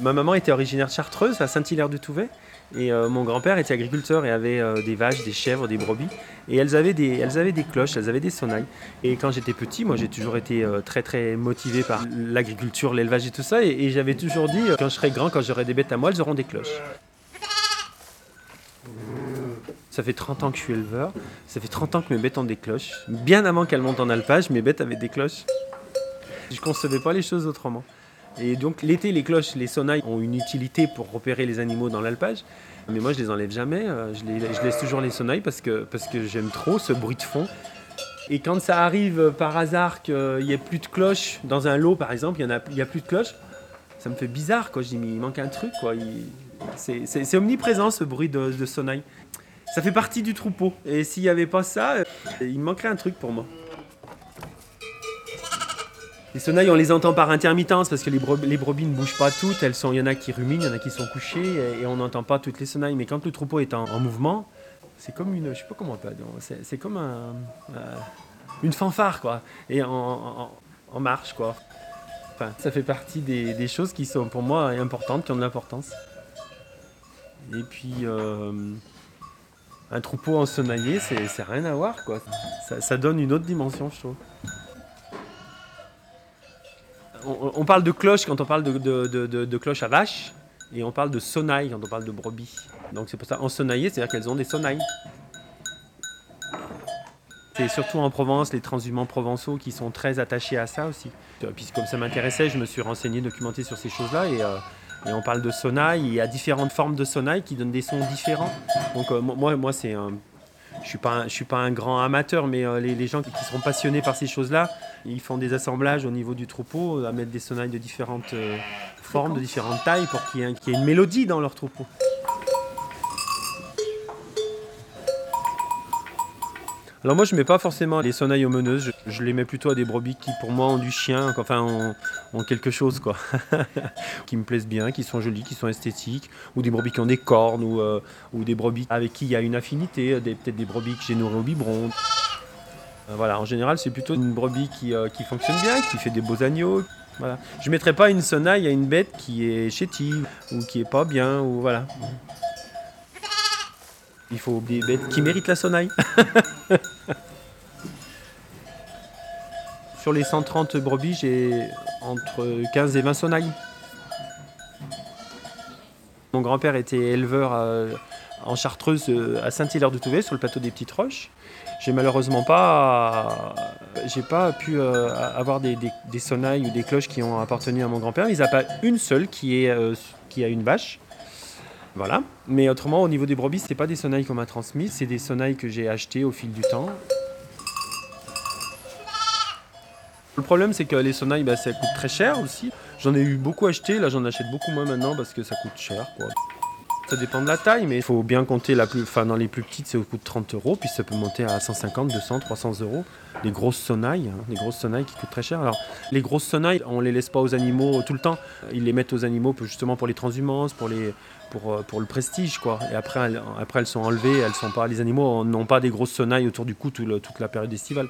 Ma maman était originaire de Chartreuse, à Saint-Hilaire-du-Touvet. Et euh, mon grand-père était agriculteur et avait euh, des vaches, des chèvres, des brebis. Et elles avaient des, elles avaient des cloches, elles avaient des sonnailles. Et quand j'étais petit, moi j'ai toujours été euh, très très motivé par l'agriculture, l'élevage et tout ça. Et, et j'avais toujours dit, quand je serai grand, quand j'aurai des bêtes à moi, elles auront des cloches. Ça fait 30 ans que je suis éleveur. Ça fait 30 ans que mes bêtes ont des cloches. Bien avant qu'elles montent en alpage, mes bêtes avaient des cloches. Je concevais pas les choses autrement. Et donc l'été, les cloches, les sonnailles ont une utilité pour repérer les animaux dans l'alpage. Mais moi, je les enlève jamais. euh, Je, laisse toujours les sonnailles parce que, parce que j'aime trop ce bruit de fond. Et quand ça arrive euh, par hasard qu'il n'y ait plus de cloches dans un lot, par exemple, il n'y a, y a plus de cloches, ça me fait bizarre. Quoi. Je dis, mais il manque un truc. Quoi. C'est omniprésent ce bruit de, de. Ça fait partie du troupeau. Et s'il n'y avait pas ça, euh, il manquerait un truc pour moi. Les sonnailles, on les entend par intermittence parce que les, bre- les brebis ne bougent pas toutes. Elles sont, il y en a qui ruminent, il y en a qui sont couchées et, on n'entend pas toutes les sonnailles. Mais quand le troupeau est en, en mouvement, c'est comme une, je sais pas comment on c'est comme euh, une fanfare quoi, et en, en- en marche quoi. Enfin, ça fait partie des, choses qui sont pour moi importantes, qui ont de l'importance. Et puis euh, un troupeau ensonaillé, c'est rien à voir quoi. Ça donne une autre dimension, je trouve. On, parle de cloche quand on parle de, de, de, à vache, et on parle de sonnaille quand on parle de brebis. Donc c'est pour ça, ensonaillé, c'est-à-dire qu'elles ont des sonnailles. C'est surtout en Provence, les transhumants provençaux qui sont très attachés à ça aussi. Euh, Puis comme ça m'intéressait, je me suis renseigné, documenté sur ces choses-là, et, euh, et on parle de sonnaille, il y a différentes formes de sonnaille qui donnent des sons différents. Donc euh, moi, moi c'est un... Je suis suis pas un grand amateur, mais euh, les, gens qui, seront passionnés par ces choses-là, ils font des assemblages au niveau du troupeau, à mettre des sonnailles de différentes euh, formes, de différentes tailles, pour qu'il y ait une mélodie dans leur troupeau. Alors moi je mets pas forcément les sonnailles aux meneuses, je, les mets plutôt à des brebis qui pour moi ont du chien, enfin ont, quelque chose quoi, qui me plaisent bien, qui sont jolies, qui sont esthétiques, ou des brebis qui ont des cornes, ou, euh, des brebis avec qui il y a une affinité, peut-être des brebis que j'ai au biberon. Euh, voilà, en général c'est plutôt une brebis qui, euh, fonctionne bien, qui fait des beaux agneaux. Je mettrai pas une sonnaille à une bête qui est chétive, ou qui est pas bien, ou voilà. Il faut bêtes qui méritent la sonnaille. Sur les 130 brebis, j'ai entre 15 et 20 sonnailles. Mon grand-père était éleveur euh, en Chartreuse euh, à Saint-Hilaire-de-Touvet, sur le plateau des Petites Roches. J'ai malheureusement pas, j'ai pas pu euh, avoir des, des- des sonnailles ou des cloches qui ont appartenu à mon grand-père. Il n'y a pas une seule qui, est, euh, qui a une vache. Voilà. Mais autrement, au niveau des brebis, c'est pas des sonnailles qu'on m'a transmises, c'est des sonnailles que j'ai achetées au fil du temps. Le problème, c'est que les sonnailles, bah, ça coûte très cher aussi. J'en ai eu beaucoup acheté, là j'en achète beaucoup moins maintenant parce que ça coûte cher. Quoi. Ça dépend de la taille, mais il faut bien compter la plus, enfin, dans les plus petites, ça coûte 30 euros, puis ça peut monter à 150, 200, 300 euros. Les grosses sonnailles, hein, les grosses sonnailles qui coûtent très cher. Alors, les grosses sonnailles, on les laisse pas aux animaux tout le temps. Ils les mettent aux animaux justement pour les transhumances, pour les, pour, euh, pour le prestige quoi. Et après elles, après elles sont enlevées, elles sont pas, les animaux n'ont pas des grosses sonnailles autour du cou toute la période estivale.